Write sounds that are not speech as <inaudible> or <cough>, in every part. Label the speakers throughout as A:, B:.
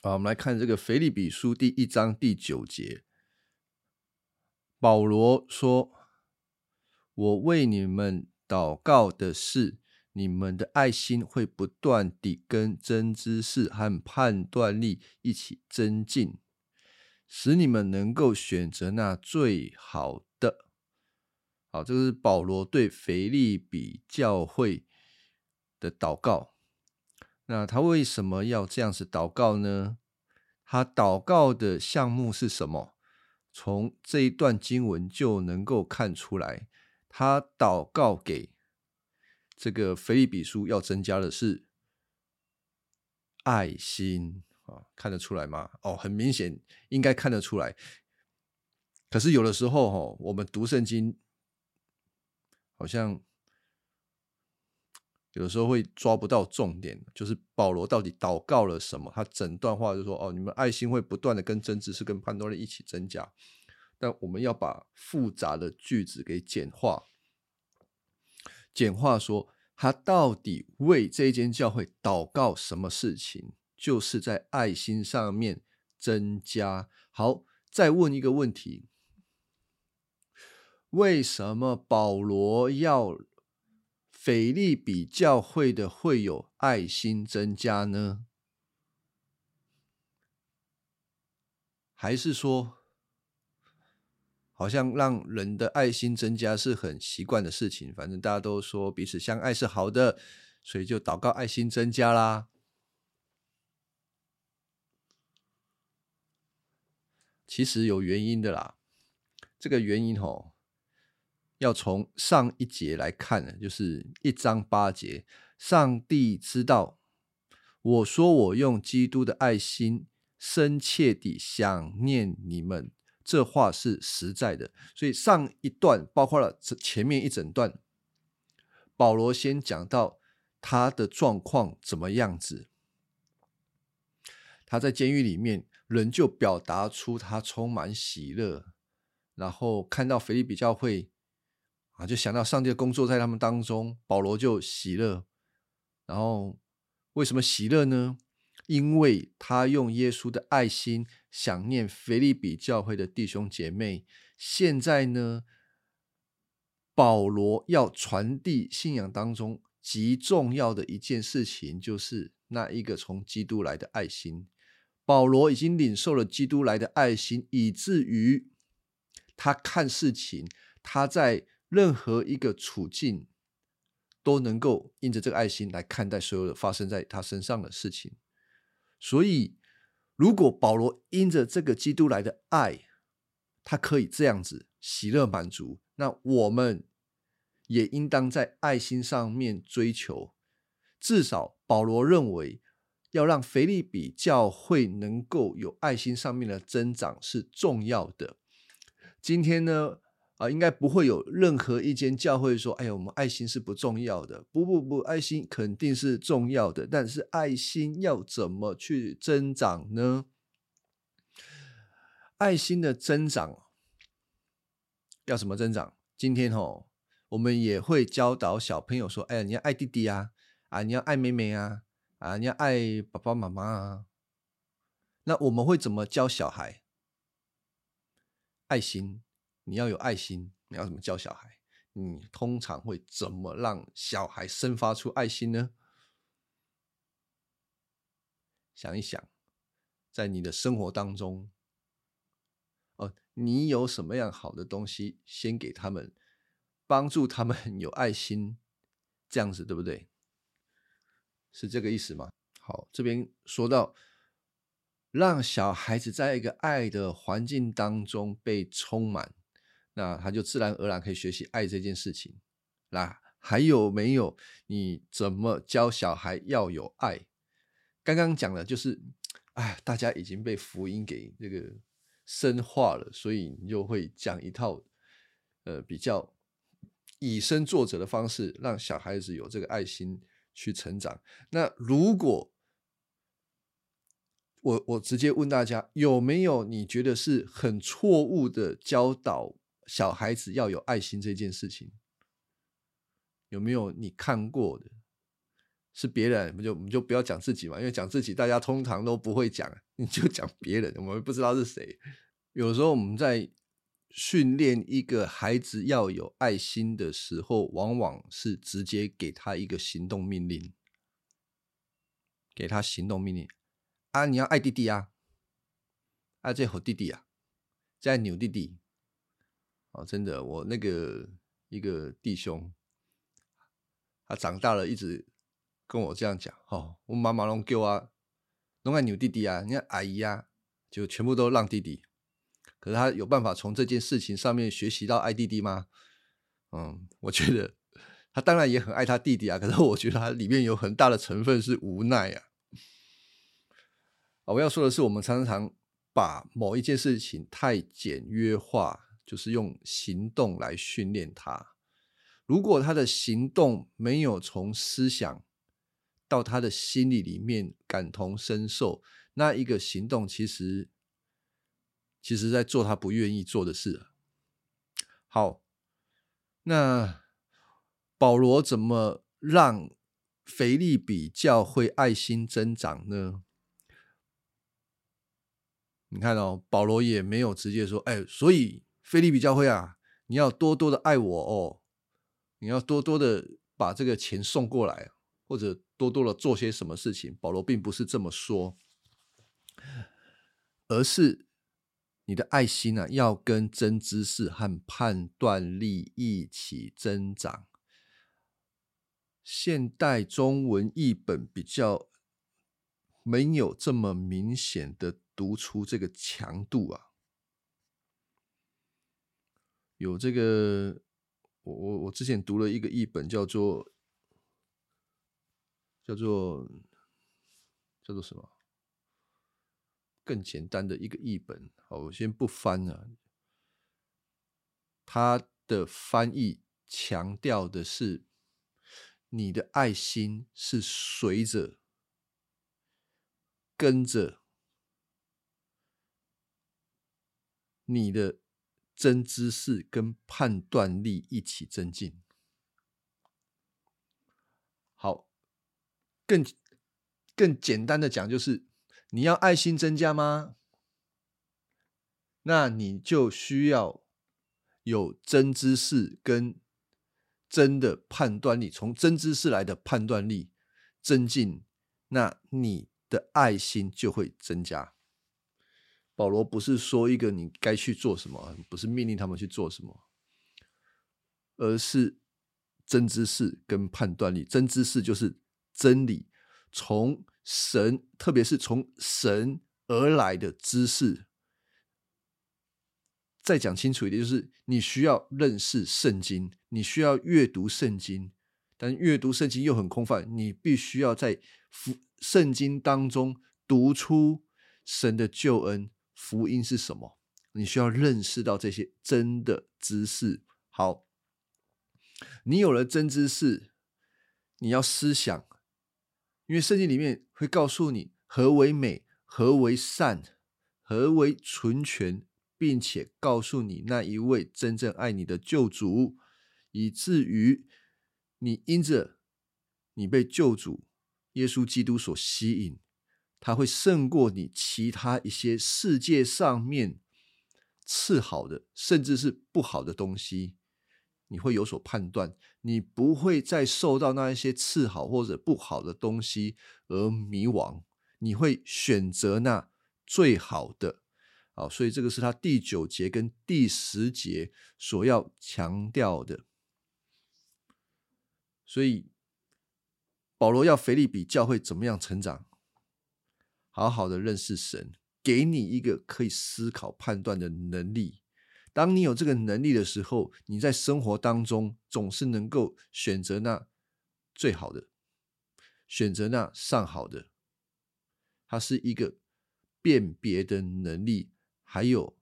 A: 好，我们来看这个腓立比书第一章第九节，保罗说：“我为你们祷告的是，你们的爱心会不断地跟真知识和判断力一起增进，使你们能够选择那最好的。”好，这个是保罗对腓立比教会的祷告。那他为什么要这样子祷告呢？他祷告的项目是什么？从这一段经文就能够看出来，他祷告给这个腓利比书要增加的是爱心啊，看得出来吗？哦，很明显，应该看得出来。可是有的时候哈，我们读圣经。好像有时候会抓不到重点，就是保罗到底祷告了什么？他整段话就说：“哦，你们爱心会不断的跟真知识、跟潘多利一起增加。”但我们要把复杂的句子给简化，简化说他到底为这间教会祷告什么事情？就是在爱心上面增加。好，再问一个问题。为什么保罗要腓利比教会的会有爱心增加呢？还是说，好像让人的爱心增加是很习惯的事情？反正大家都说彼此相爱是好的，所以就祷告爱心增加啦。其实有原因的啦，这个原因吼。要从上一节来看呢，就是一章八节。上帝知道，我说我用基督的爱心深切地想念你们，这话是实在的。所以上一段包括了前面一整段，保罗先讲到他的状况怎么样子，他在监狱里面，人就表达出他充满喜乐，然后看到腓利比教会。啊，就想到上帝的工作在他们当中，保罗就喜乐。然后为什么喜乐呢？因为他用耶稣的爱心想念腓利比教会的弟兄姐妹。现在呢，保罗要传递信仰当中极重要的一件事情，就是那一个从基督来的爱心。保罗已经领受了基督来的爱心，以至于他看事情，他在。任何一个处境都能够因着这个爱心来看待所有的发生在他身上的事情。所以，如果保罗因着这个基督来的爱，他可以这样子喜乐满足，那我们也应当在爱心上面追求。至少，保罗认为要让腓利比教会能够有爱心上面的增长是重要的。今天呢？啊，应该不会有任何一间教会说：“哎呀，我们爱心是不重要的。”不不不，爱心肯定是重要的，但是爱心要怎么去增长呢？爱心的增长要怎么增长？今天哦，我们也会教导小朋友说：“哎呀，你要爱弟弟啊，啊，你要爱妹妹啊，啊，你要爱爸爸妈妈啊。”那我们会怎么教小孩爱心？你要有爱心，你要怎么教小孩？你通常会怎么让小孩生发出爱心呢？想一想，在你的生活当中，哦，你有什么样好的东西，先给他们，帮助他们 <laughs> 有爱心，这样子对不对？是这个意思吗？好，这边说到。让小孩子在一个爱的环境当中被充满。那他就自然而然可以学习爱这件事情。那还有没有？你怎么教小孩要有爱？刚刚讲的就是，哎，大家已经被福音给这个深化了，所以你就会讲一套呃比较以身作则的方式，让小孩子有这个爱心去成长。那如果我我直接问大家，有没有你觉得是很错误的教导？小孩子要有爱心这件事情，有没有你看过的？是别人，我们就我们就不要讲自己嘛，因为讲自己大家通常都不会讲，<laughs> 你就讲别人，我们不知道是谁。有时候我们在训练一个孩子要有爱心的时候，往往是直接给他一个行动命令，给他行动命令啊，你要爱弟弟啊，爱这好弟弟啊，在扭弟弟。哦，真的，我那个一个弟兄，他长大了，一直。跟我这样讲，哦，我妈妈拢叫我，拢爱扭弟弟啊，你看阿姨啊，就全部都让弟弟。可是他有办法从这件事情上面学习到爱弟弟吗？嗯，我觉得他当然也很爱他弟弟啊，可是我觉得他里面有很大的成分是无奈啊。我要说的是，我们常常把某一件事情太简约化，就是用行动来训练他。如果他的行动没有从思想，到他的心里里面感同身受，那一个行动其实，其实在做他不愿意做的事。好，那保罗怎么让腓力比教会爱心增长呢？你看哦，保罗也没有直接说，哎，所以菲利比教会啊，你要多多的爱我哦，你要多多的把这个钱送过来。或者多多的做些什么事情，保罗并不是这么说，而是你的爱心呢，要跟真知识和判断力一起增长。现代中文译本比较没有这么明显的读出这个强度啊，有这个，我我我之前读了一个译本叫做。叫做叫做什么？更简单的一个译本，好，我先不翻了。他的翻译强调的是，你的爱心是随着、跟着你的真知识跟判断力一起增进。好。更更简单的讲，就是你要爱心增加吗？那你就需要有真知识跟真的判断力，从真知识来的判断力增进，那你的爱心就会增加。保罗不是说一个你该去做什么，不是命令他们去做什么，而是真知识跟判断力。真知识就是。真理从神，特别是从神而来的知识。再讲清楚一点，就是你需要认识圣经，你需要阅读圣经，但阅读圣经又很空泛，你必须要在圣经当中读出神的救恩，福音是什么？你需要认识到这些真的知识。好，你有了真知识，你要思想。因为圣经里面会告诉你何为美，何为善，何为纯全，并且告诉你那一位真正爱你的救主，以至于你因着你被救主耶稣基督所吸引，他会胜过你其他一些世界上面次好的，甚至是不好的东西。你会有所判断，你不会再受到那一些次好或者不好的东西而迷惘，你会选择那最好的。啊，所以这个是他第九节跟第十节所要强调的。所以保罗要腓利比教会怎么样成长？好好的认识神，给你一个可以思考判断的能力。当你有这个能力的时候，你在生活当中总是能够选择那最好的，选择那上好的。它是一个辨别的能力，还有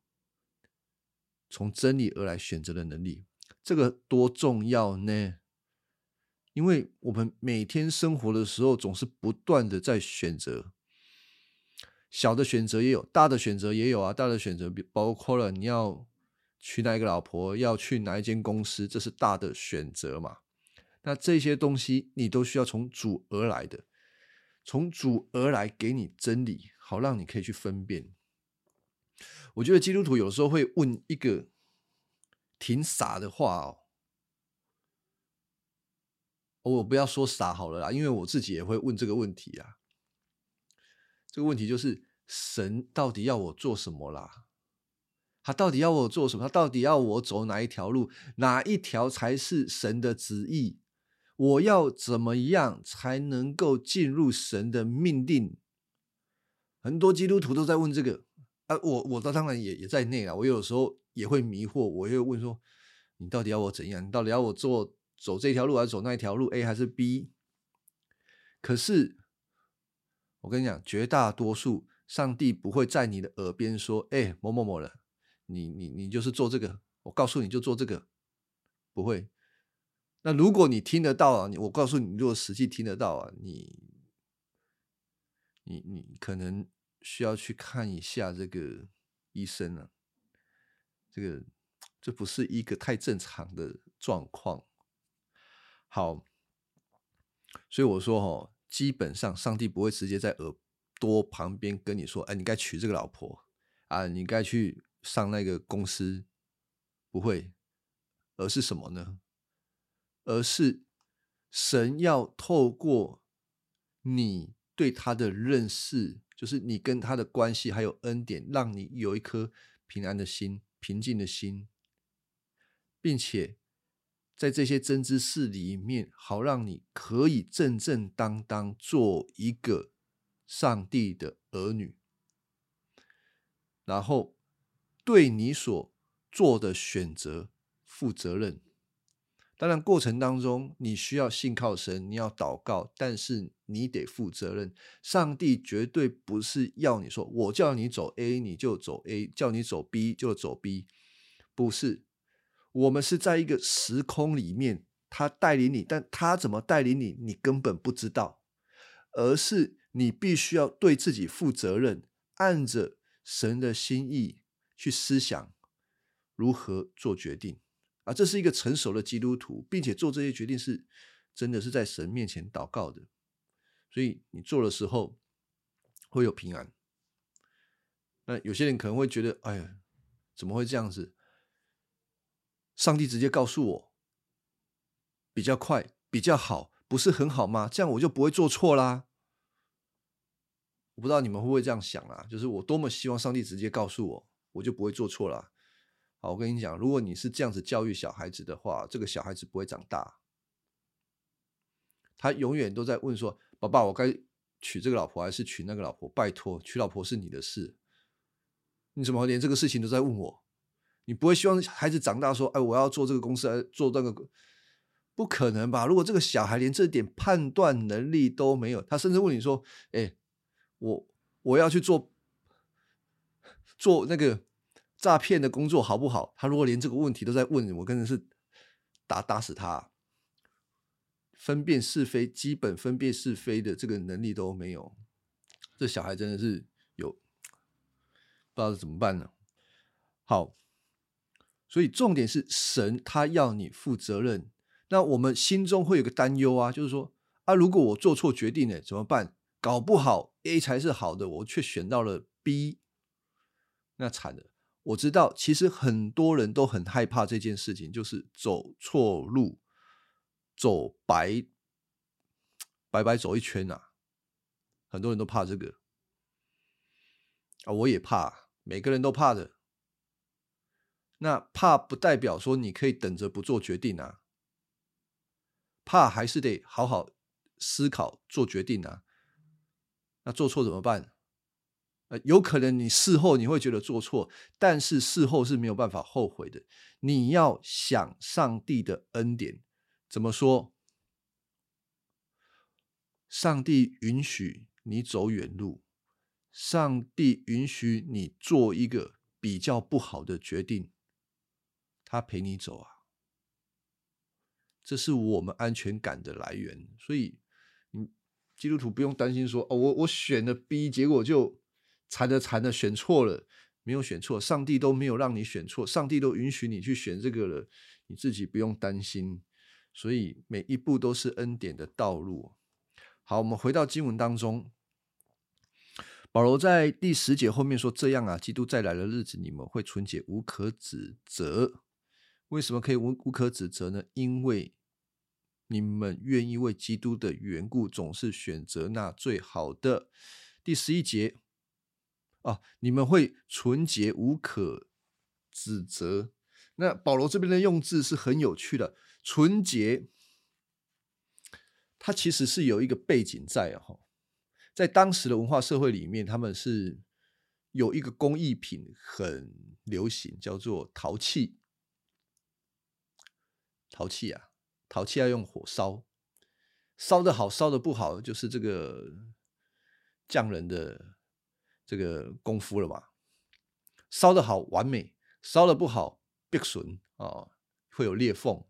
A: 从真理而来选择的能力。这个多重要呢？因为我们每天生活的时候，总是不断的在选择，小的选择也有，大的选择也有啊。大的选择包括了你要。娶哪一个老婆，要去哪一间公司，这是大的选择嘛？那这些东西你都需要从主而来的，从主而来给你真理，好让你可以去分辨。我觉得基督徒有时候会问一个挺傻的话哦，我不要说傻好了啦，因为我自己也会问这个问题啊。这个问题就是：神到底要我做什么啦？他到底要我做什么？他到底要我走哪一条路？哪一条才是神的旨意？我要怎么样才能够进入神的命定？很多基督徒都在问这个啊，我我当然也也在内啊。我有时候也会迷惑，我会问说：你到底要我怎样？你到底要我做走这条路，还是走那一条路？A 还是 B？可是我跟你讲，绝大多数上帝不会在你的耳边说：哎，某某某了。你你你就是做这个，我告诉你就做这个，不会。那如果你听得到啊，我告诉你，如果实际听得到啊，你你你可能需要去看一下这个医生了。这个这不是一个太正常的状况。好，所以我说哈，基本上上帝不会直接在耳多旁边跟你说，哎，你该娶这个老婆啊，你该去。上那个公司不会，而是什么呢？而是神要透过你对他的认识，就是你跟他的关系，还有恩典，让你有一颗平安的心、平静的心，并且在这些真知识里面，好让你可以正正当当做一个上帝的儿女，然后。对你所做的选择负责任。当然，过程当中你需要信靠神，你要祷告，但是你得负责任。上帝绝对不是要你说我叫你走 A 你就走 A，叫你走 B 就走 B，不是。我们是在一个时空里面，他带领你，但他怎么带领你，你根本不知道。而是你必须要对自己负责任，按着神的心意。去思想如何做决定啊，这是一个成熟的基督徒，并且做这些决定是真的是在神面前祷告的，所以你做的时候会有平安。那有些人可能会觉得，哎呀，怎么会这样子？上帝直接告诉我比较快、比较好，不是很好吗？这样我就不会做错啦。我不知道你们会不会这样想啊？就是我多么希望上帝直接告诉我。我就不会做错了。好，我跟你讲，如果你是这样子教育小孩子的话，这个小孩子不会长大。他永远都在问说：“爸爸，我该娶这个老婆还是娶那个老婆？”拜托，娶老婆是你的事，你怎么连这个事情都在问我？你不会希望孩子长大说：“哎，我要做这个公司，做那个？”不可能吧？如果这个小孩连这点判断能力都没有，他甚至问你说：“哎，我我要去做。”做那个诈骗的工作好不好？他如果连这个问题都在问我，真的是打打死他。分辨是非，基本分辨是非的这个能力都没有，这小孩真的是有不知道怎么办呢？好，所以重点是神他要你负责任。那我们心中会有个担忧啊，就是说啊，如果我做错决定了怎么办？搞不好 A 才是好的，我却选到了 B。那惨了！我知道，其实很多人都很害怕这件事情，就是走错路，走白白白走一圈呐。很多人都怕这个啊，我也怕，每个人都怕的。那怕不代表说你可以等着不做决定啊，怕还是得好好思考做决定啊。那做错怎么办？呃，有可能你事后你会觉得做错，但是事后是没有办法后悔的。你要想上帝的恩典，怎么说？上帝允许你走远路，上帝允许你做一个比较不好的决定，他陪你走啊。这是我们安全感的来源。所以，基督徒不用担心说，哦，我我选了 B，结果就。惨的惨的，选错了，没有选错，上帝都没有让你选错，上帝都允许你去选这个了，你自己不用担心。所以每一步都是恩典的道路。好，我们回到经文当中，保罗在第十节后面说：“这样啊，基督再来的日子，你们会纯洁，无可指责。为什么可以无无可指责呢？因为你们愿意为基督的缘故，总是选择那最好的。”第十一节啊，你们会纯洁，无可指责。那保罗这边的用字是很有趣的，纯洁，它其实是有一个背景在哈，在当时的文化社会里面，他们是有一个工艺品很流行，叫做陶器。陶器啊，陶器要用火烧，烧的好，烧的不好，就是这个匠人的这个功夫了嘛。烧的好，完美；烧的不好。裂损啊，会有裂缝。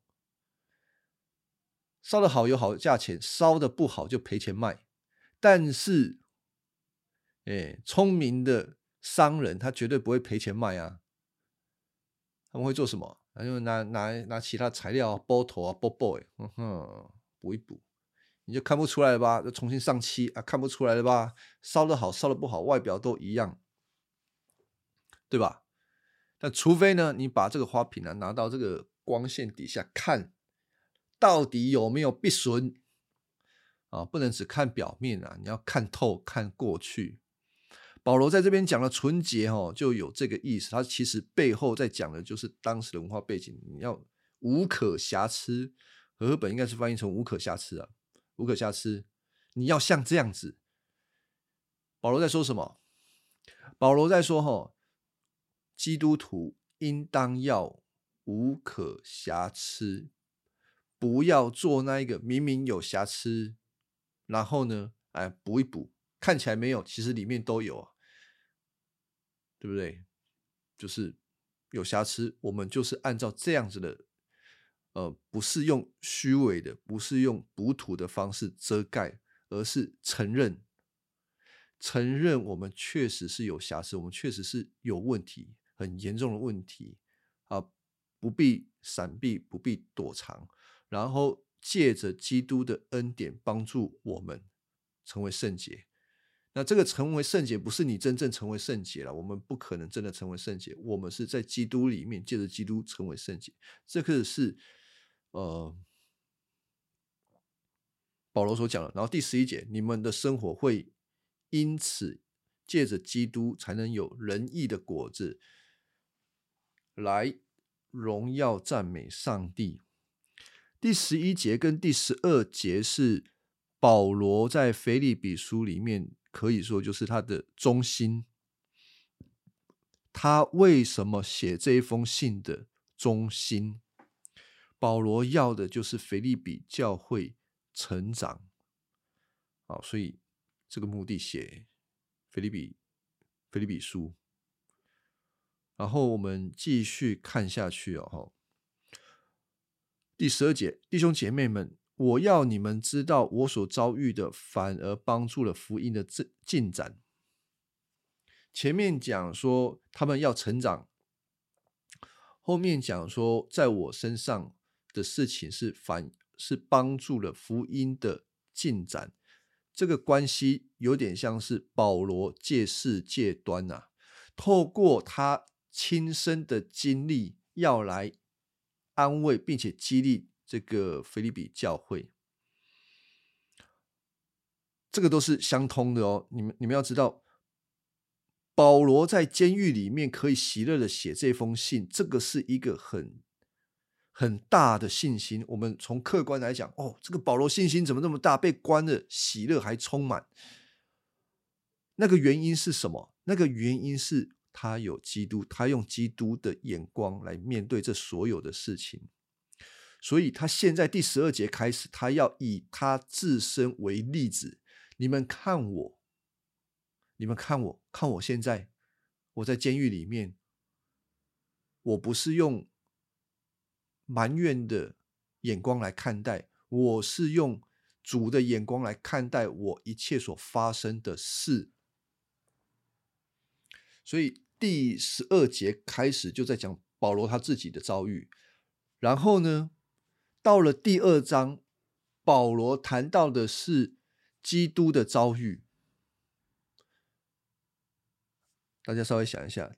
A: 烧的好有好价钱，烧的不好就赔钱卖。但是，哎，聪明的商人他绝对不会赔钱卖啊。他们会做什么？他就拿拿拿其他材料包头啊，包包哎，嗯哼，补一补，你就看不出来了吧？就重新上漆啊，看不出来了吧？烧的好，烧的不好，外表都一样，对吧？但除非呢，你把这个花瓶呢拿到这个光线底下看，到底有没有避损啊？不能只看表面啊，你要看透、看过去。保罗在这边讲的纯洁哦，就有这个意思。他其实背后在讲的就是当时的文化背景，你要无可瑕疵。和本应该是翻译成无可瑕疵啊，无可瑕疵。你要像这样子。保罗在说什么？保罗在说哈。基督徒应当要无可瑕疵，不要做那一个明明有瑕疵，然后呢，哎，补一补，看起来没有，其实里面都有啊，对不对？就是有瑕疵，我们就是按照这样子的，呃，不是用虚伪的，不是用补土的方式遮盖，而是承认，承认我们确实是有瑕疵，我们确实是有问题。很严重的问题啊，不必闪避，不必躲藏，然后借着基督的恩典帮助我们成为圣洁。那这个成为圣洁，不是你真正成为圣洁了，我们不可能真的成为圣洁。我们是在基督里面借着基督成为圣洁。这个是呃保罗所讲的。然后第十一节，你们的生活会因此借着基督才能有仁义的果子。来荣耀赞美上帝。第十一节跟第十二节是保罗在腓利比书里面可以说就是他的中心。他为什么写这一封信的中心？保罗要的就是腓利比教会成长。好，所以这个目的写腓利比腓利比书。然后我们继续看下去哦，第十二节，弟兄姐妹们，我要你们知道，我所遭遇的反而帮助了福音的进进展。前面讲说他们要成长，后面讲说在我身上的事情是反是帮助了福音的进展。这个关系有点像是保罗借势借端呐，透过他。亲身的经历要来安慰并且激励这个菲利比教会，这个都是相通的哦。你们你们要知道，保罗在监狱里面可以喜乐的写这封信，这个是一个很很大的信心。我们从客观来讲，哦，这个保罗信心怎么那么大？被关了喜乐还充满，那个原因是什么？那个原因是。他有基督，他用基督的眼光来面对这所有的事情，所以他现在第十二节开始，他要以他自身为例子。你们看我，你们看我，看我现在，我在监狱里面，我不是用埋怨的眼光来看待，我是用主的眼光来看待我一切所发生的事，所以。第十二节开始就在讲保罗他自己的遭遇，然后呢，到了第二章，保罗谈到的是基督的遭遇。大家稍微想一下，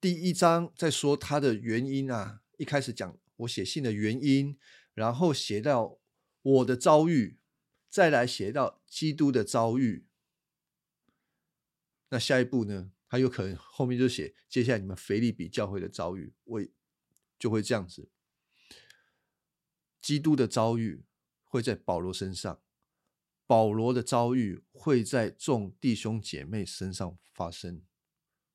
A: 第一章在说他的原因啊，一开始讲我写信的原因，然后写到我的遭遇，再来写到基督的遭遇。那下一步呢？他有可能后面就写接下来你们腓利比教会的遭遇，会就会这样子。基督的遭遇会在保罗身上，保罗的遭遇会在众弟兄姐妹身上发生。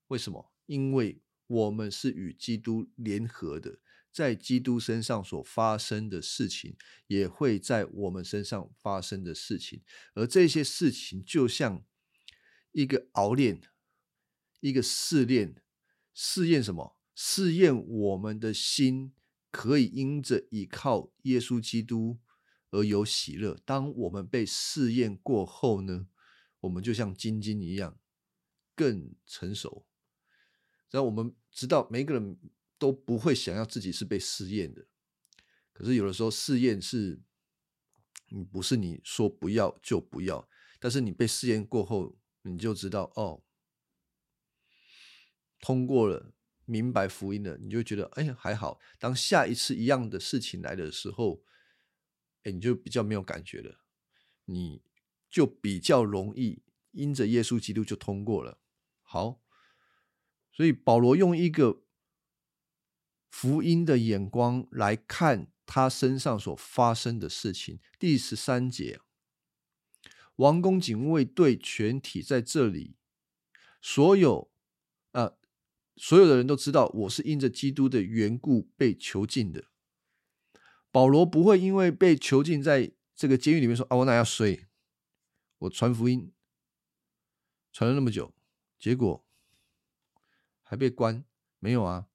A: 为什么？因为我们是与基督联合的，在基督身上所发生的事情，也会在我们身上发生的事情。而这些事情就像一个熬炼，一个试炼，试验什么？试验我们的心。可以因着依靠耶稣基督而有喜乐。当我们被试验过后呢，我们就像金金一样更成熟。让我们知道，每个人都不会想要自己是被试验的。可是有的时候试验是，你不是你说不要就不要，但是你被试验过后，你就知道哦，通过了。明白福音了，你就觉得哎还好。当下一次一样的事情来的时候，哎，你就比较没有感觉了，你就比较容易因着耶稣基督就通过了。好，所以保罗用一个福音的眼光来看他身上所发生的事情。第十三节，王宫警卫队全体在这里，所有啊。所有的人都知道我是因着基督的缘故被囚禁的。保罗不会因为被囚禁在这个监狱里面说：“啊，我哪要睡？我传福音传了那么久，结果还被关？没有啊！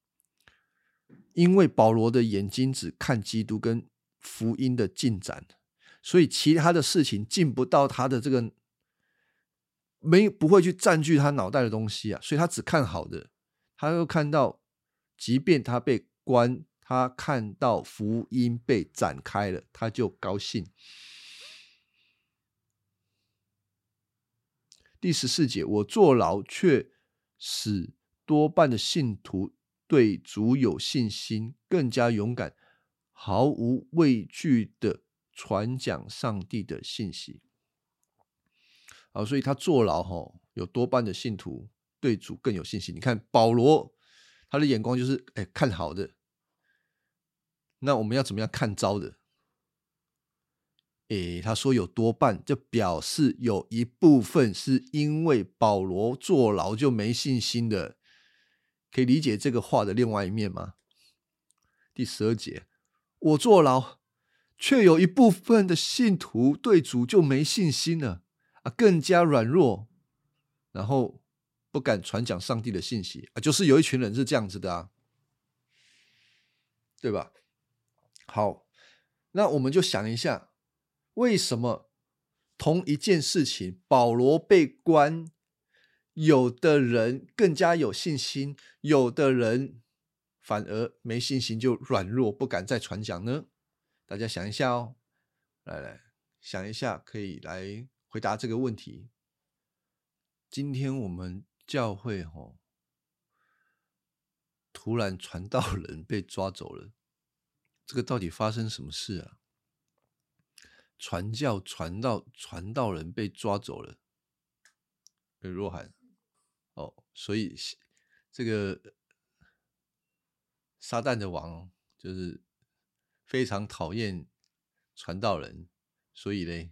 A: 因为保罗的眼睛只看基督跟福音的进展，所以其他的事情进不到他的这个，没不会去占据他脑袋的东西啊，所以他只看好的。”他又看到，即便他被关，他看到福音被展开了，他就高兴。第十四节，我坐牢却使多半的信徒对主有信心，更加勇敢，毫无畏惧的传讲上帝的信息。啊，所以他坐牢哈，有多半的信徒。对主更有信心。你看保罗，他的眼光就是哎看好的。那我们要怎么样看招的？哎，他说有多半，就表示有一部分是因为保罗坐牢就没信心的。可以理解这个话的另外一面吗？第十二节，我坐牢，却有一部分的信徒对主就没信心了啊，更加软弱，然后。不敢传讲上帝的信息啊，就是有一群人是这样子的啊，对吧？好，那我们就想一下，为什么同一件事情，保罗被关，有的人更加有信心，有的人反而没信心，就软弱，不敢再传讲呢？大家想一下哦，来来想一下，可以来回答这个问题。今天我们。教会哦，突然传道人 <laughs> 被抓走了，这个到底发生什么事啊？传教传道传道人被抓走了，若涵哦，所以这个撒旦的王就是非常讨厌传道人，所以呢，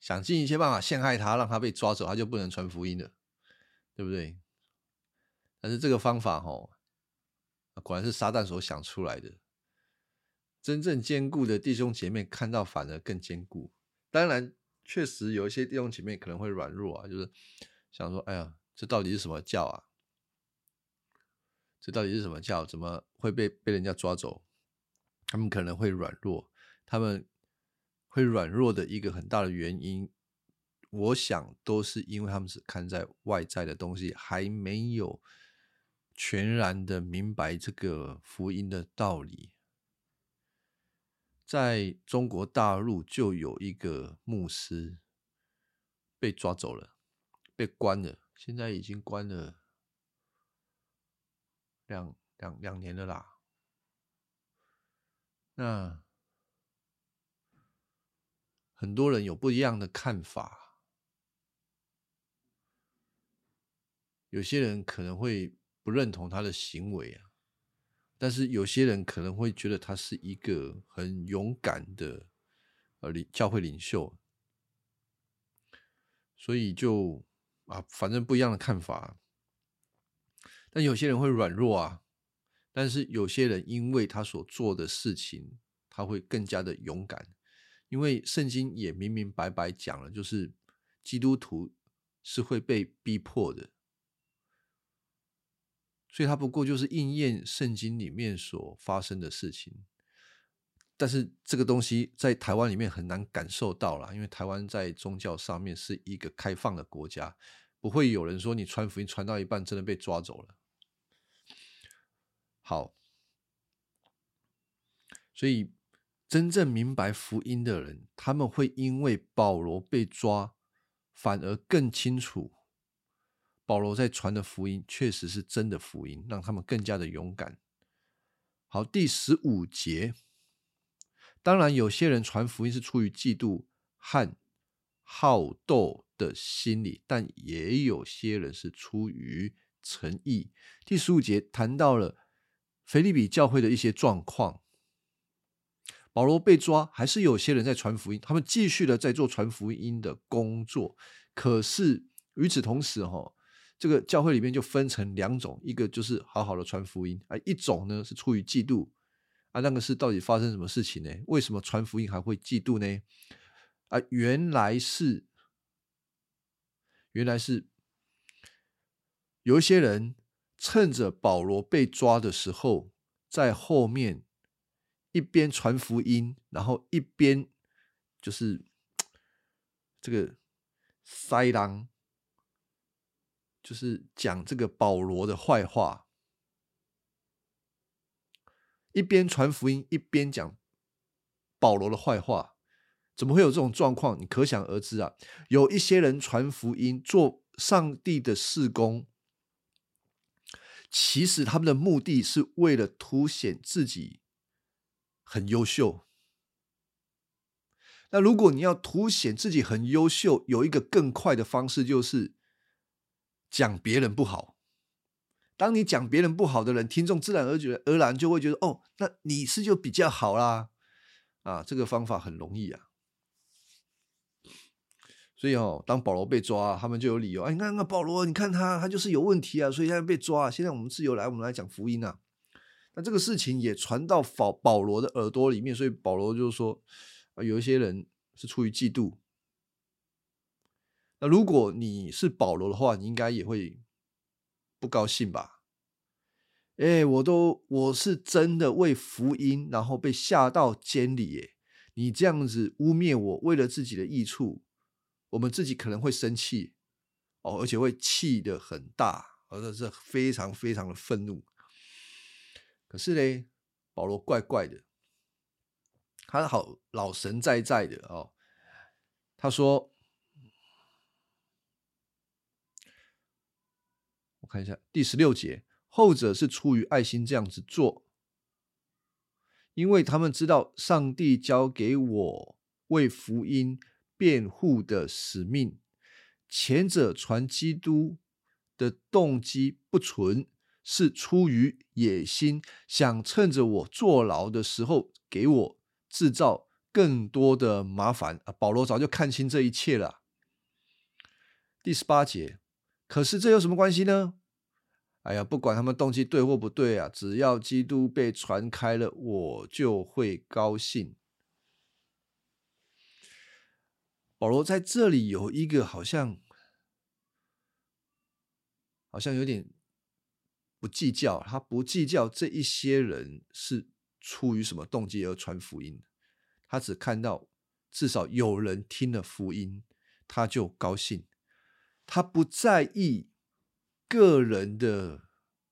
A: 想尽一切办法陷害他，让他被抓走，他就不能传福音了。对不对？但是这个方法哈，果然是撒旦所想出来的。真正坚固的弟兄姐妹看到反而更坚固。当然，确实有一些弟兄姐妹可能会软弱啊，就是想说：“哎呀，这到底是什么教啊？这到底是什么教？怎么会被被人家抓走？”他们可能会软弱，他们会软弱的一个很大的原因。我想都是因为他们是看在外在的东西，还没有全然的明白这个福音的道理。在中国大陆就有一个牧师被抓走了，被关了，现在已经关了两两两年了啦。那很多人有不一样的看法，有些人可能会不认同他的行为啊。但是有些人可能会觉得他是一个很勇敢的呃领教会领袖，所以就啊，反正不一样的看法。但有些人会软弱啊，但是有些人因为他所做的事情，他会更加的勇敢，因为圣经也明明白白讲了，就是基督徒是会被逼迫的。所以它不过就是应验圣经里面所发生的事情，但是这个东西在台湾里面很难感受到了，因为台湾在宗教上面是一个开放的国家，不会有人说你传福音传到一半真的被抓走了。好，所以真正明白福音的人，他们会因为保罗被抓，反而更清楚。保罗在传的福音确实是真的福音，让他们更加的勇敢。好，第十五节，当然有些人传福音是出于嫉妒和好斗的心理，但也有些人是出于诚意。第十五节谈到了腓利比教会的一些状况，保罗被抓，还是有些人在传福音，他们继续的在做传福音的工作。可是与此同时，哈。这个教会里面就分成两种，一个就是好好的传福音啊，一种呢是出于嫉妒啊，那个是到底发生什么事情呢？为什么传福音还会嫉妒呢？啊，原来是原来是有一些人趁着保罗被抓的时候，在后面一边传福音，然后一边就是 <tsk> 这个塞狼。就是讲这个保罗的坏话，一边传福音一边讲保罗的坏话，怎么会有这种状况？你可想而知啊！有一些人传福音做上帝的事工，其实他们的目的是为了凸显自己很优秀。那如果你要凸显自己很优秀，有一个更快的方式就是。讲别人不好，当你讲别人不好的人，听众自然而觉而然就会觉得，哦，那你是就比较好啦，啊，这个方法很容易啊。所以哦，当保罗被抓，他们就有理由，哎，你看那保罗，你看他，他就是有问题啊，所以现在被抓。现在我们自由来，我们来讲福音啊。那这个事情也传到保保罗的耳朵里面，所以保罗就说，啊，有一些人是出于嫉妒。那如果你是保罗的话，你应该也会不高兴吧？哎，我都我是真的为福音，然后被下到监里，耶，你这样子污蔑我，为了自己的益处，我们自己可能会生气哦，而且会气得很大，而且是非常非常的愤怒。可是呢，保罗怪怪的，他好老神在在的哦，他说。看一下第十六节，后者是出于爱心这样子做，因为他们知道上帝交给我为福音辩护的使命。前者传基督的动机不纯，是出于野心，想趁着我坐牢的时候给我制造更多的麻烦。啊，保罗早就看清这一切了。第十八节，可是这有什么关系呢？哎呀，不管他们动机对或不对啊，只要基督被传开了，我就会高兴。保罗在这里有一个好像，好像有点不计较，他不计较这一些人是出于什么动机而传福音，他只看到至少有人听了福音，他就高兴，他不在意。个人的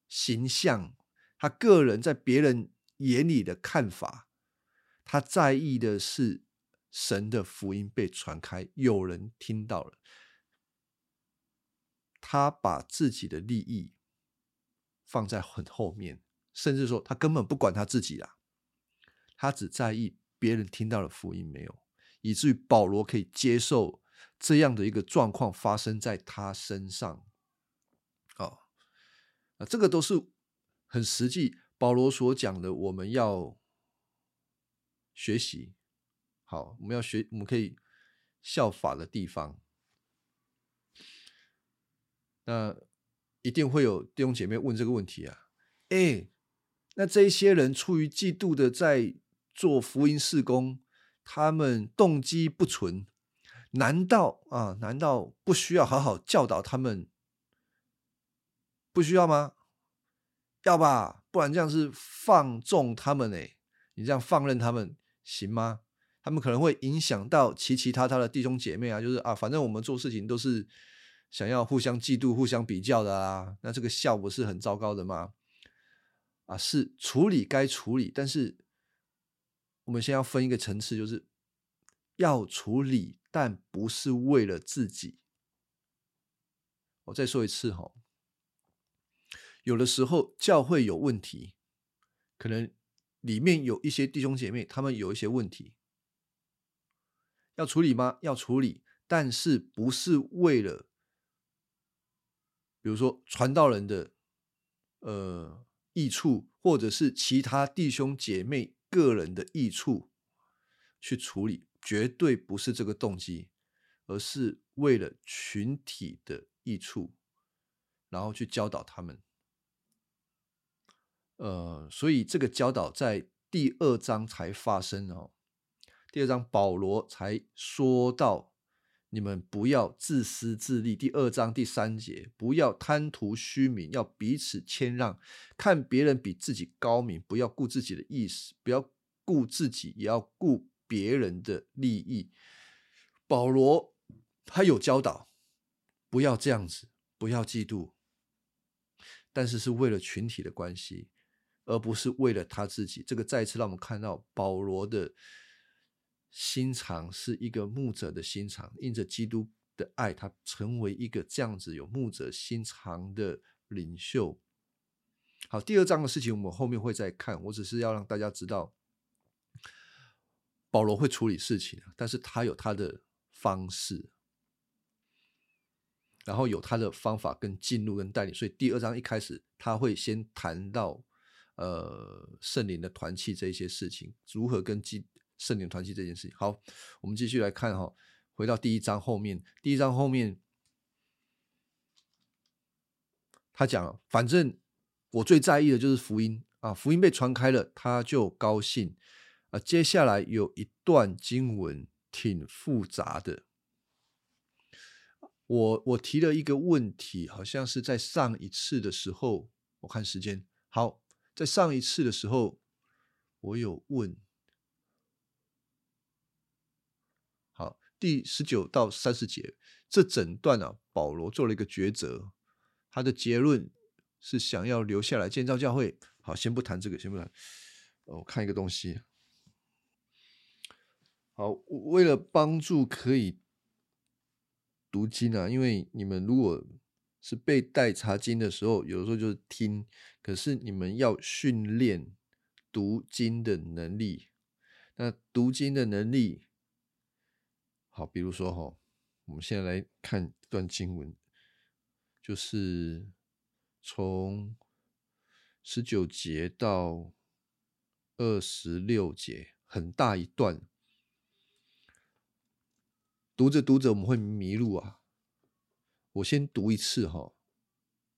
A: 形象，他个人在别人眼里的看法，他在意的是神的福音被传开，有人听到了。他把自己的利益放在很后面，甚至说他根本不管他自己啦，他只在意别人听到了福音没有，以至于保罗可以接受这样的一个状况发生在他身上。啊，这个都是很实际，保罗所讲的，我们要学习，好，我们要学，我们可以效法的地方。那一定会有弟兄姐妹问这个问题啊，哎，那这些人出于嫉妒的在做福音事工，他们动机不纯，难道啊？难道不需要好好教导他们？不需要吗？要吧，不然这样是放纵他们哎，你这样放任他们行吗？他们可能会影响到其其他他的弟兄姐妹啊，就是啊，反正我们做事情都是。想要互相嫉妒、互相比较的啊，那这个效果是很糟糕的吗？啊，是处理该处理，但是我们先要分一个层次，就是要处理，但不是为了自己。我再说一次哈，有的时候教会有问题，可能里面有一些弟兄姐妹，他们有一些问题，要处理吗？要处理，但是不是为了。比如说传道人的呃益处，或者是其他弟兄姐妹个人的益处去处理，绝对不是这个动机，而是为了群体的益处，然后去教导他们。呃，所以这个教导在第二章才发生哦。第二章保罗才说到。你们不要自私自利。第二章第三节，不要贪图虚名，要彼此谦让，看别人比自己高明，不要顾自己的意思，不要顾自己，也要顾别人的利益。保罗他有教导，不要这样子，不要嫉妒，但是是为了群体的关系，而不是为了他自己。这个再次让我们看到保罗的。心肠是一个牧者的心肠，因着基督的爱，他成为一个这样子有牧者心肠的领袖。好，第二章的事情我们后面会再看，我只是要让大家知道，保罗会处理事情，但是他有他的方式，然后有他的方法跟进入跟带领，所以第二章一开始他会先谈到呃圣灵的团契这一些事情，如何跟基。圣灵团契这件事情，好，我们继续来看哈。回到第一章后面，第一章后面，他讲，反正我最在意的就是福音啊，福音被传开了，他就高兴啊。接下来有一段经文挺复杂的，我我提了一个问题，好像是在上一次的时候，我看时间，好，在上一次的时候，我有问。好第十九到三十节，这整段啊，保罗做了一个抉择，他的结论是想要留下来建造教会。好，先不谈这个，先不谈。我看一个东西。好，为了帮助可以读经啊，因为你们如果是背带查经的时候，有的时候就是听，可是你们要训练读经的能力。那读经的能力。好，比如说哈，我们现在来看一段经文，就是从十九节到二十六节，很大一段，读着读着我们会迷路啊。我先读一次哈，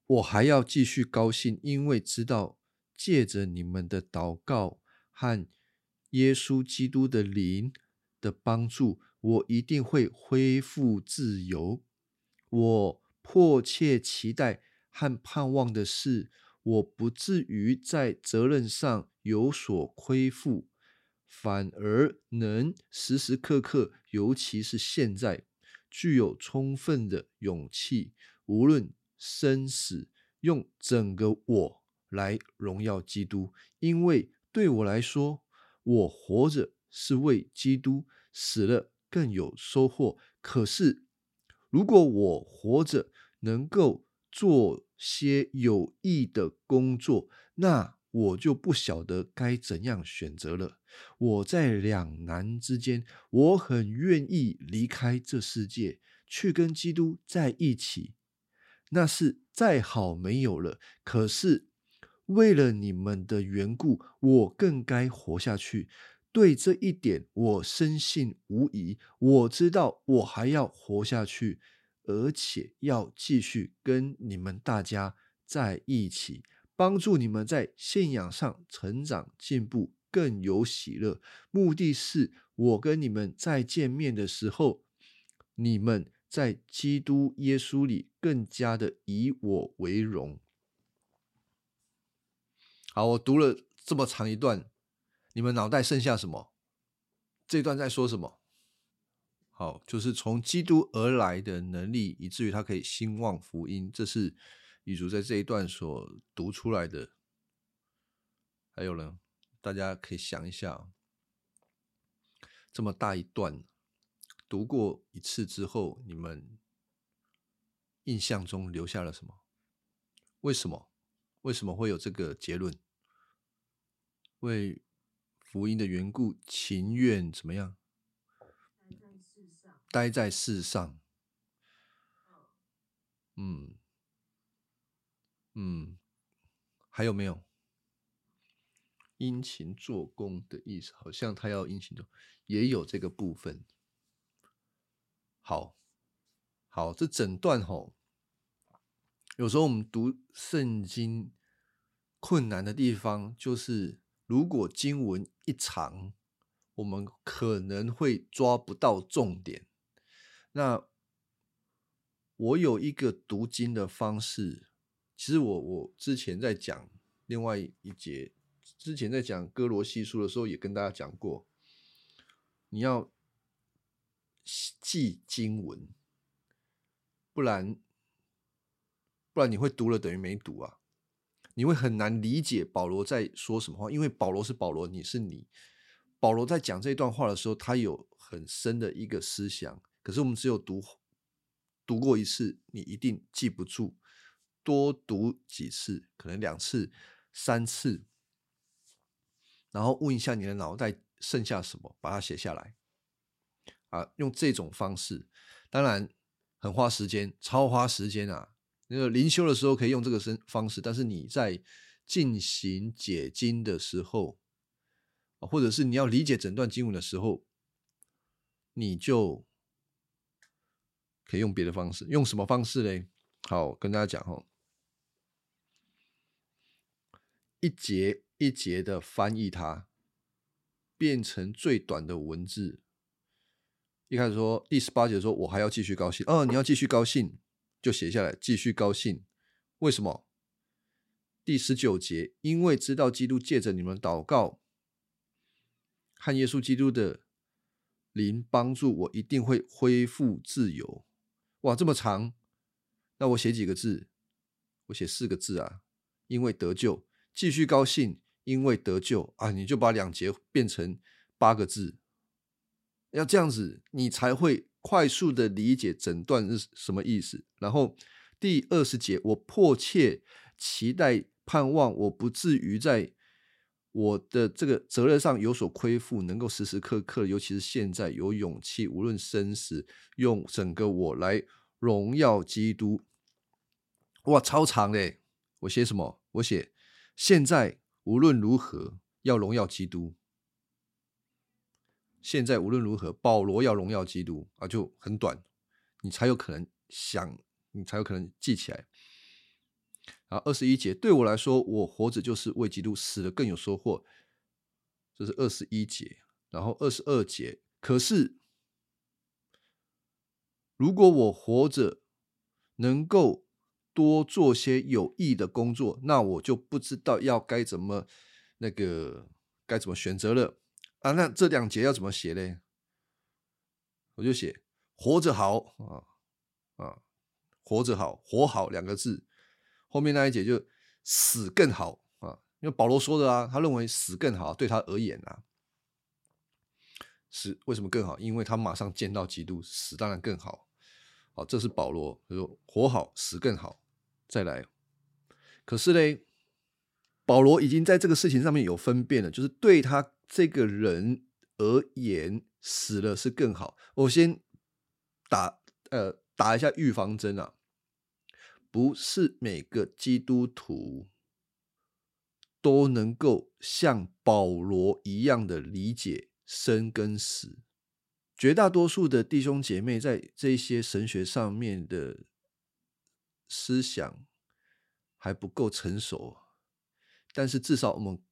A: 我还要继续高兴，因为知道借着你们的祷告和耶稣基督的灵的帮助。我一定会恢复自由。我迫切期待和盼望的是，我不至于在责任上有所亏负，反而能时时刻刻，尤其是现在，具有充分的勇气，无论生死，用整个我来荣耀基督。因为对我来说，我活着是为基督死了更有收获。可是，如果我活着能够做些有益的工作，那我就不晓得该怎样选择了。我在两难之间，我很愿意离开这世界，去跟基督在一起。那是再好没有了。可是为了你们的缘故，我更该活下去。对这一点，我深信无疑。我知道我还要活下去，而且要继续跟你们大家在一起。帮助你们在信仰上成长进步，更有喜乐。目的是我跟你们再见面的时候，你们在基督耶稣里更加的以我为荣。好，我读了这么长一段，你们脑袋剩下什么？这段在说什么？好，就是从基督而来的能力，以至于他可以兴旺福音。这是。比如在这一段所读出来的，还有呢，大家可以想一下，这么大一段读过一次之后，你们印象中留下了什么？为什么？为什么会有这个结论？为福音的缘故，情愿怎么样？待在世上。嗯。嗯，还有没有殷勤做工的意思？好像他要殷勤做，也有这个部分。好，好，这整段吼，有时候我们读圣经困难的地方，就是如果经文一长，我们可能会抓不到重点。那我有一个读经的方式。其实我我之前在讲另外一节，之前在讲哥罗西书的时候，也跟大家讲过，你要记经文，不然不然你会读了等于没读啊，你会很难理解保罗在说什么话，因为保罗是保罗，你是你，保罗在讲这段话的时候，他有很深的一个思想，可是我们只有读读过一次，你一定记不住。多读几次，可能两次、三次，然后问一下你的脑袋剩下什么，把它写下来。啊，用这种方式，当然很花时间，超花时间啊。那个灵修的时候可以用这个方方式，但是你在进行解经的时候，或者是你要理解整段经文的时候，你就可以用别的方式。用什么方式嘞？好，跟大家讲哦。一节一节的翻译它，变成最短的文字。一开始说第十八节说，我还要继续高兴。哦，你要继续高兴，就写下来，继续高兴。为什么？第十九节，因为知道基督借着你们祷告，看耶稣基督的灵帮助我，一定会恢复自由。哇，这么长，那我写几个字？我写四个字啊，因为得救。继续高兴，因为得救啊！你就把两节变成八个字，要这样子，你才会快速的理解整段是什么意思。然后第二十节，我迫切期待、盼望，我不至于在我的这个责任上有所亏负，能够时时刻刻，尤其是现在，有勇气，无论生死，用整个我来荣耀基督。哇，超长嘞！我写什么？我写。现在无论如何要荣耀基督。现在无论如何，保罗要荣耀基督啊，就很短，你才有可能想，你才有可能记起来。啊二十一节，对我来说，我活着就是为基督，死了更有收获。这是二十一节。然后二十二节，可是如果我活着能够。多做些有益的工作，那我就不知道要该怎么那个该怎么选择了啊。那这两节要怎么写呢？我就写活着好啊啊，活着好，活好两个字。后面那一节就死更好啊，因为保罗说的啊，他认为死更好，对他而言啊。死为什么更好？因为他马上见到基督，死当然更好。这是保罗他说活好，死更好。再来，可是嘞，保罗已经在这个事情上面有分辨了，就是对他这个人而言，死了是更好。我先打呃打一下预防针啊，不是每个基督徒都能够像保罗一样的理解。生跟死，绝大多数的弟兄姐妹在这些神学上面的思想还不够成熟，但是至少我们，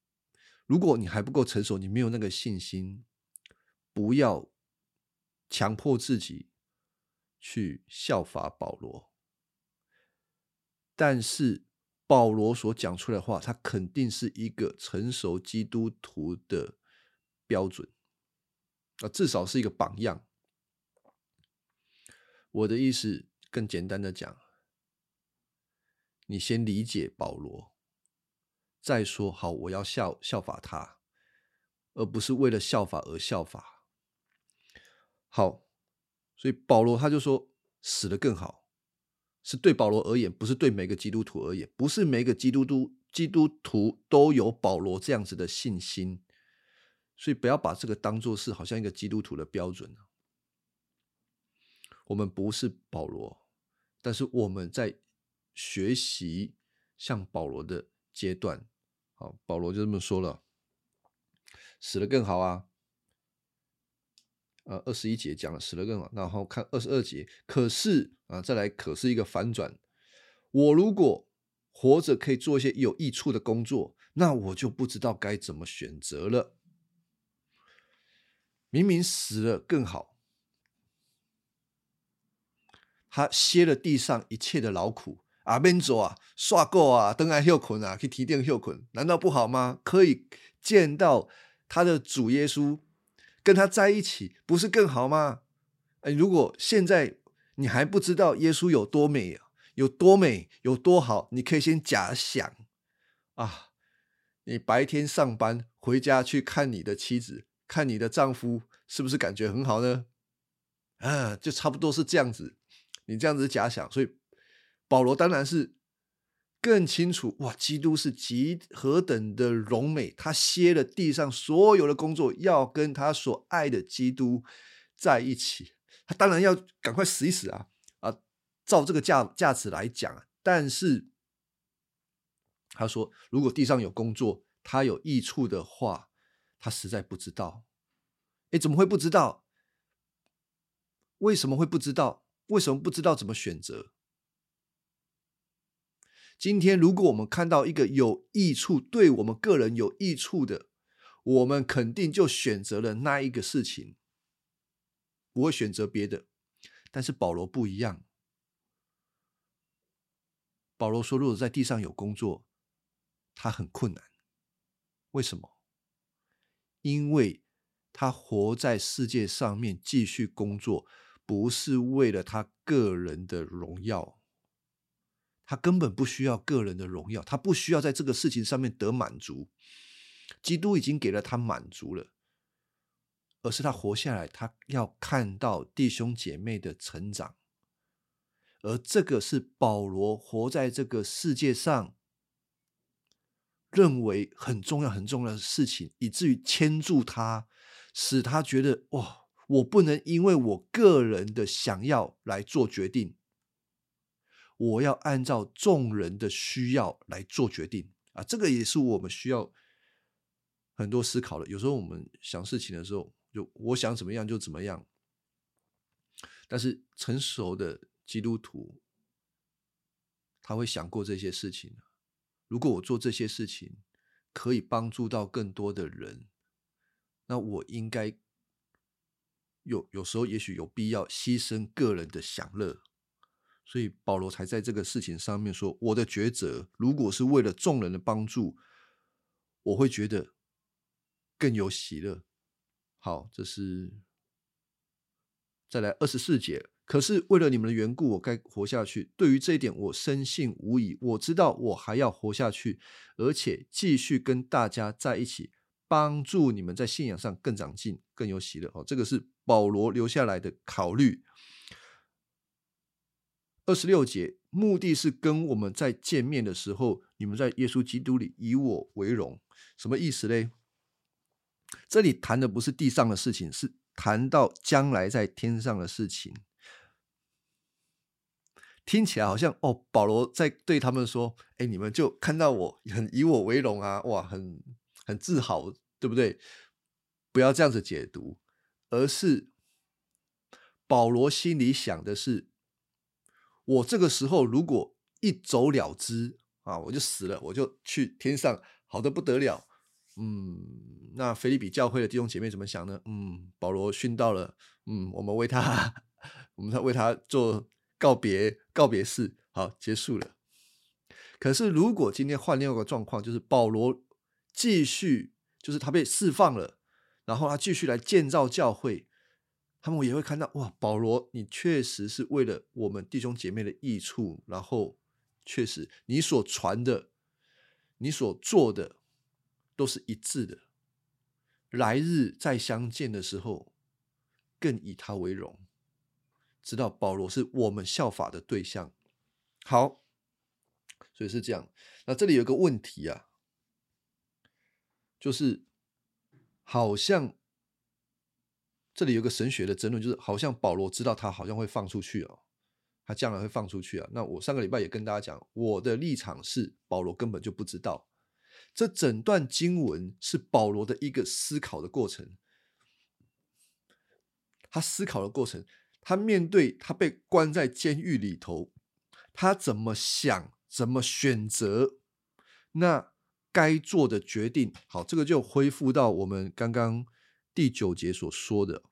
A: 如果你还不够成熟，你没有那个信心，不要强迫自己去效法保罗。但是保罗所讲出来的话，他肯定是一个成熟基督徒的标准。啊，至少是一个榜样。我的意思更简单的讲，你先理解保罗，再说好我要效效法他，而不是为了效法而效法。好，所以保罗他就说死的更好，是对保罗而言，不是对每个基督徒而言，不是每个基督徒基督徒都有保罗这样子的信心。所以不要把这个当做是好像一个基督徒的标准我们不是保罗，但是我们在学习像保罗的阶段。好，保罗就这么说了，死了更好啊。呃，二十一节讲了死了更好，然后看二十二节，可是啊，再来可是一个反转。我如果活着可以做一些有益处的工作，那我就不知道该怎么选择了。明明死了更好，他歇了地上一切的劳苦，阿门走啊，刷够啊，登来休困啊，去提殿休困，难道不好吗？可以见到他的主耶稣，跟他在一起，不是更好吗？哎，如果现在你还不知道耶稣有多美啊，有多美，有多好，你可以先假想啊，你白天上班回家去看你的妻子。看你的丈夫是不是感觉很好呢？啊，就差不多是这样子。你这样子假想，所以保罗当然是更清楚哇，基督是极何等的荣美。他歇了地上所有的工作，要跟他所爱的基督在一起。他当然要赶快死一死啊啊！照这个价价值来讲，但是他说，如果地上有工作，他有益处的话。他实在不知道，哎，怎么会不知道？为什么会不知道？为什么不知道怎么选择？今天，如果我们看到一个有益处、对我们个人有益处的，我们肯定就选择了那一个事情，不会选择别的。但是保罗不一样，保罗说，如果在地上有工作，他很困难。为什么？因为他活在世界上面继续工作，不是为了他个人的荣耀，他根本不需要个人的荣耀，他不需要在这个事情上面得满足。基督已经给了他满足了，而是他活下来，他要看到弟兄姐妹的成长，而这个是保罗活在这个世界上。认为很重要、很重要的事情，以至于牵住他，使他觉得哇，我不能因为我个人的想要来做决定，我要按照众人的需要来做决定啊！这个也是我们需要很多思考的。有时候我们想事情的时候，就我想怎么样就怎么样，但是成熟的基督徒他会想过这些事情。如果我做这些事情可以帮助到更多的人，那我应该有有时候也许有必要牺牲个人的享乐，所以保罗才在这个事情上面说：我的抉择如果是为了众人的帮助，我会觉得更有喜乐。好，这是再来二十四节。可是为了你们的缘故，我该活下去。对于这一点，我深信无疑。我知道我还要活下去，而且继续跟大家在一起，帮助你们在信仰上更长进，更有喜乐。哦，这个是保罗留下来的考虑。二十六节，目的是跟我们在见面的时候，你们在耶稣基督里以我为荣，什么意思嘞？这里谈的不是地上的事情，是谈到将来在天上的事情。听起来好像哦，保罗在对他们说：“哎，你们就看到我很以我为荣啊，哇，很很自豪，对不对？”不要这样子解读，而是保罗心里想的是：我这个时候如果一走了之啊，我就死了，我就去天上，好的不得了。嗯，那菲利比教会的弟兄姐妹怎么想呢？嗯，保罗殉道了，嗯，我们为他，<laughs> 我们为他做。告别告别式，好结束了。可是，如果今天换另外一个状况，就是保罗继续，就是他被释放了，然后他继续来建造教会，他们也会看到哇，保罗，你确实是为了我们弟兄姐妹的益处，然后确实你所传的、你所做的都是一致的。来日再相见的时候，更以他为荣。知道保罗是我们效法的对象，好，所以是这样。那这里有个问题啊，就是好像这里有个神学的争论，就是好像保罗知道他好像会放出去哦，他将来会放出去啊。那我上个礼拜也跟大家讲，我的立场是保罗根本就不知道，这整段经文是保罗的一个思考的过程，他思考的过程。他面对他被关在监狱里头，他怎么想？怎么选择？那该做的决定，好，这个就恢复到我们刚刚第九节所说的。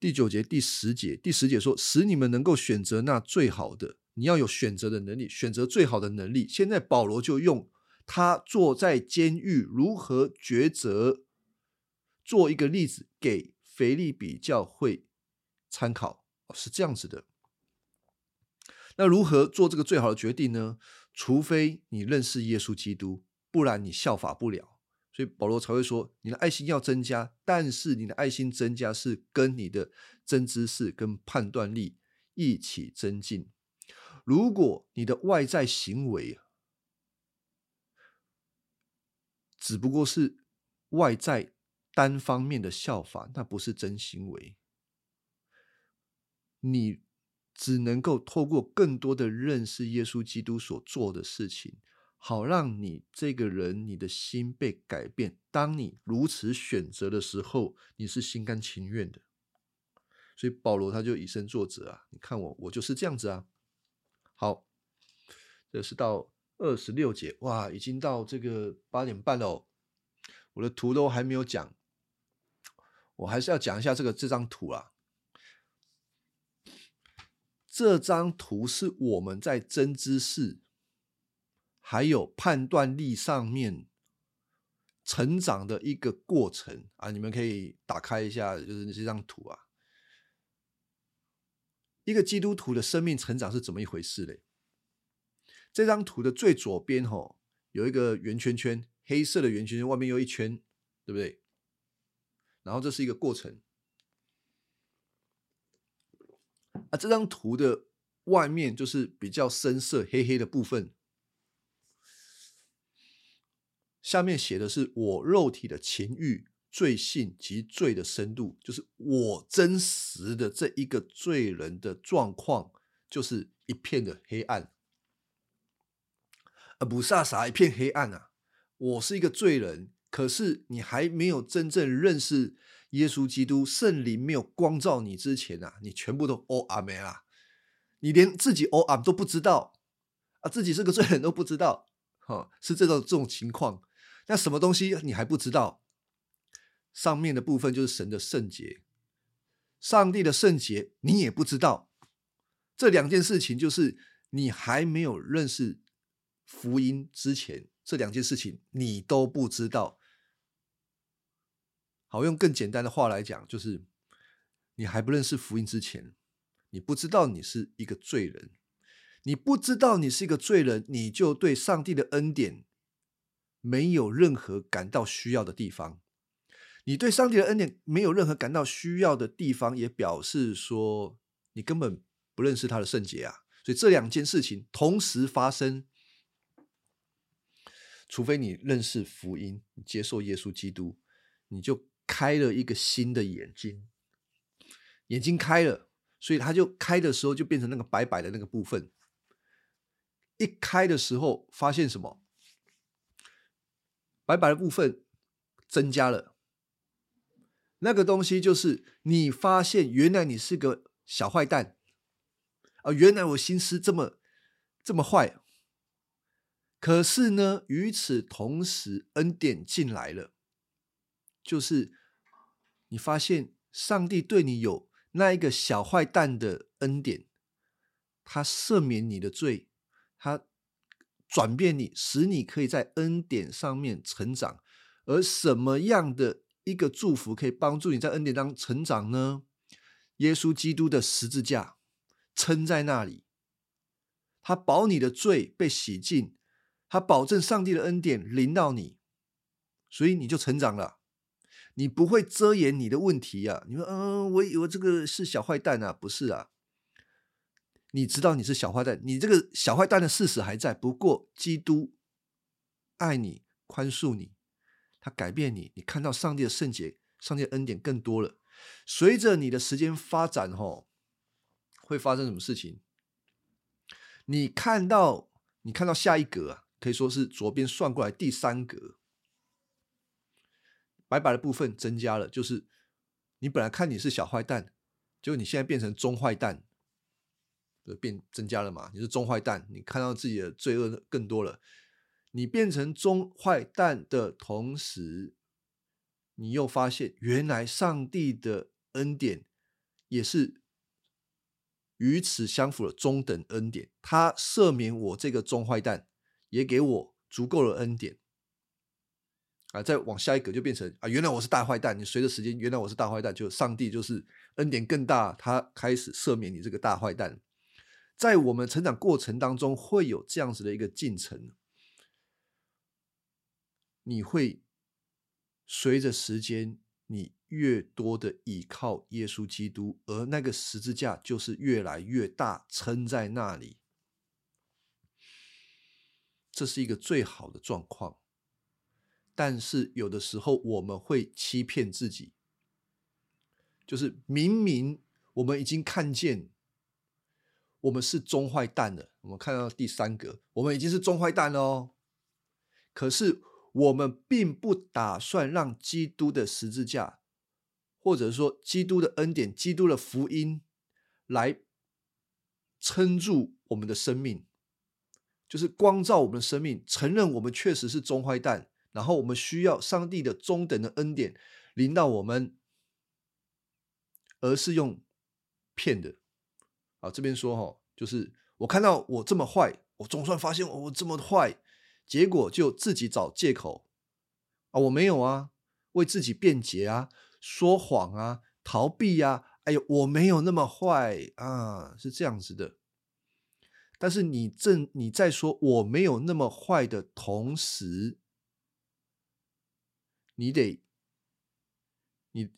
A: 第九节、第十节、第十节说，使你们能够选择那最好的。你要有选择的能力，选择最好的能力。现在保罗就用他坐在监狱如何抉择，做一个例子给。腓力比教会参考是这样子的，那如何做这个最好的决定呢？除非你认识耶稣基督，不然你效法不了。所以保罗才会说，你的爱心要增加，但是你的爱心增加是跟你的真知识跟判断力一起增进。如果你的外在行为只不过是外在。单方面的效法，那不是真行为。你只能够透过更多的认识耶稣基督所做的事情，好让你这个人你的心被改变。当你如此选择的时候，你是心甘情愿的。所以保罗他就以身作则啊！你看我，我就是这样子啊。好，这是到二十六节，哇，已经到这个八点半了，我的图都还没有讲。我还是要讲一下这个这张图啊。这张图是我们在真知识还有判断力上面成长的一个过程啊。你们可以打开一下，就是这张图啊。一个基督徒的生命成长是怎么一回事嘞？这张图的最左边吼有一个圆圈圈，黑色的圆圈圈外面有一圈，对不对？然后这是一个过程啊，这张图的外面就是比较深色黑黑的部分，下面写的是我肉体的情欲、罪性及罪的深度，就是我真实的这一个罪人的状况，就是一片的黑暗，啊，不飒飒一片黑暗啊，我是一个罪人。可是你还没有真正认识耶稣基督，圣灵没有光照你之前啊，你全部都哦阿没啦，你连自己哦阿都不知道啊，自己是个罪人都不知道，哈，是这种这种情况。那什么东西你还不知道？上面的部分就是神的圣洁，上帝的圣洁你也不知道。这两件事情就是你还没有认识福音之前，这两件事情你都不知道。好，用更简单的话来讲，就是你还不认识福音之前，你不知道你是一个罪人，你不知道你是一个罪人，你就对上帝的恩典没有任何感到需要的地方。你对上帝的恩典没有任何感到需要的地方，也表示说你根本不认识他的圣洁啊。所以这两件事情同时发生，除非你认识福音，接受耶稣基督，你就开了一个新的眼睛，眼睛开了，所以他就开的时候就变成那个白白的那个部分。一开的时候发现什么？白白的部分增加了。那个东西就是你发现，原来你是个小坏蛋啊！原来我心思这么这么坏。可是呢，与此同时，恩典进来了，就是你发现上帝对你有那一个小坏蛋的恩典，他赦免你的罪，他转变你，使你可以在恩典上面成长。而什么样的？一个祝福可以帮助你在恩典当中成长呢？耶稣基督的十字架撑在那里，他保你的罪被洗净，他保证上帝的恩典临到你，所以你就成长了。你不会遮掩你的问题啊！你说，嗯，我以为这个是小坏蛋啊，不是啊？你知道你是小坏蛋，你这个小坏蛋的事实还在，不过基督爱你，宽恕你。他改变你，你看到上帝的圣洁、上帝的恩典更多了。随着你的时间发展，吼，会发生什么事情？你看到，你看到下一格啊，可以说是左边算过来第三格，白白的部分增加了，就是你本来看你是小坏蛋，结果你现在变成中坏蛋，就变增加了嘛？你是中坏蛋，你看到自己的罪恶更多了。你变成中坏蛋的同时，你又发现原来上帝的恩典也是与此相符的中等恩典。他赦免我这个中坏蛋，也给我足够的恩典。再往下一个就变成啊，原来我是大坏蛋。你随着时间，原来我是大坏蛋，就上帝就是恩典更大，他开始赦免你这个大坏蛋。在我们成长过程当中，会有这样子的一个进程。你会随着时间，你越多的倚靠耶稣基督，而那个十字架就是越来越大，撑在那里。这是一个最好的状况。但是有的时候我们会欺骗自己，就是明明我们已经看见我们是中坏蛋了，我们看到第三个，我们已经是中坏蛋了哦，可是。我们并不打算让基督的十字架，或者说基督的恩典、基督的福音来撑住我们的生命，就是光照我们的生命，承认我们确实是中坏蛋，然后我们需要上帝的中等的恩典临到我们，而是用骗的。啊，这边说哈，就是我看到我这么坏，我总算发现我这么坏。结果就自己找借口啊！我没有啊，为自己辩解啊，说谎啊，逃避啊！哎呦，我没有那么坏啊，是这样子的。但是你正你在说我没有那么坏的同时，你得你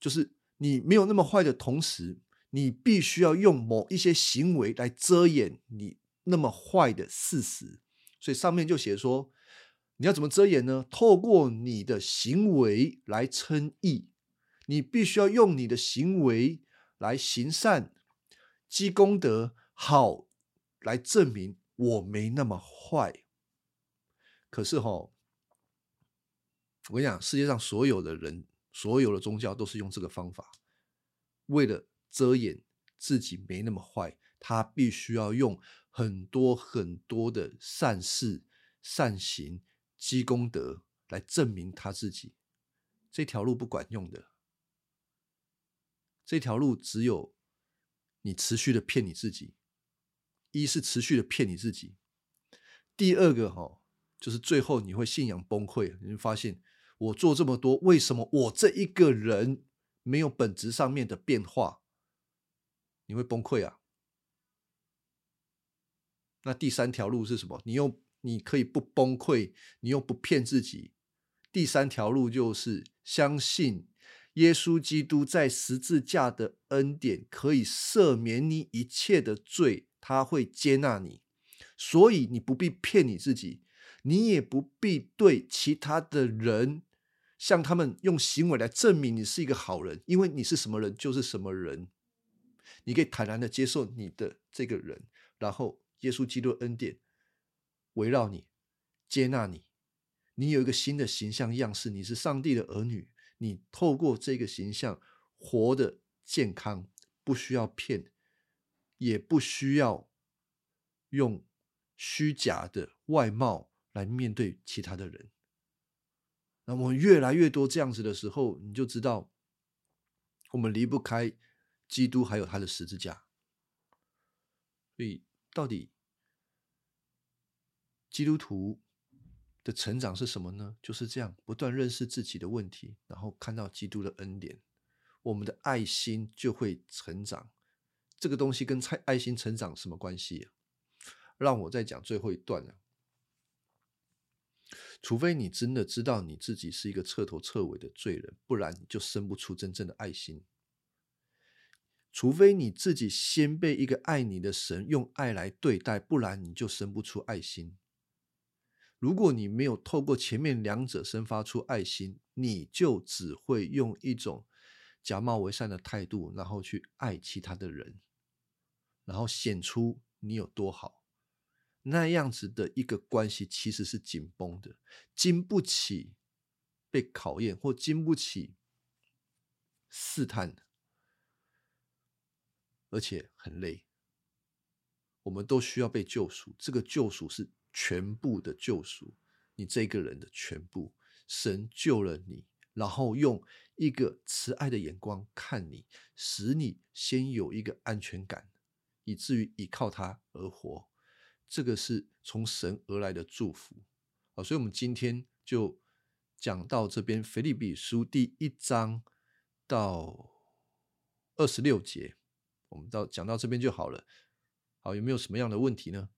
A: 就是你没有那么坏的同时，你必须要用某一些行为来遮掩你那么坏的事实。所以上面就写说，你要怎么遮掩呢？透过你的行为来称义，你必须要用你的行为来行善、积功德，好来证明我没那么坏。可是哈，我跟你讲，世界上所有的人、所有的宗教都是用这个方法，为了遮掩自己没那么坏，他必须要用。很多很多的善事、善行、积功德来证明他自己，这条路不管用的。这条路只有你持续的骗你自己，一是持续的骗你自己，第二个哈就是最后你会信仰崩溃，你会发现我做这么多，为什么我这一个人没有本质上面的变化？你会崩溃啊！那第三条路是什么？你又你可以不崩溃，你又不骗自己。第三条路就是相信耶稣基督在十字架的恩典可以赦免你一切的罪，他会接纳你，所以你不必骗你自己，你也不必对其他的人向他们用行为来证明你是一个好人，因为你是什么人就是什么人，你可以坦然的接受你的这个人，然后耶稣基督恩典围绕你，接纳你。你有一个新的形象样式，你是上帝的儿女。你透过这个形象活得健康，不需要骗，也不需要用虚假的外貌来面对其他的人。那么越来越多这样子的时候，你就知道我们离不开基督，还有他的十字架。所以，到底基督徒？的成长是什么呢？就是这样，不断认识自己的问题，然后看到基督的恩典，我们的爱心就会成长。这个东西跟爱爱心成长什么关系？让我再讲最后一段了。除非你真的知道你自己是一个彻头彻尾的罪人，不然你就生不出真正的爱心。除非你自己先被一个爱你的神用爱来对待，不然你就生不出爱心。如果你没有透过前面两者生发出爱心，你就只会用一种假冒为善的态度，然后去爱其他的人，然后显出你有多好。那样子的一个关系其实是紧绷的，经不起被考验，或经不起试探的，而且很累。我们都需要被救赎，这个救赎是。全部的救赎，你这个人的全部，神救了你，然后用一个慈爱的眼光看你，使你先有一个安全感，以至于依靠他而活。这个是从神而来的祝福啊！所以，我们今天就讲到这边，《腓立比书》第一章到二十六节，我们到讲到这边就好了。好，有没有什么样的问题呢？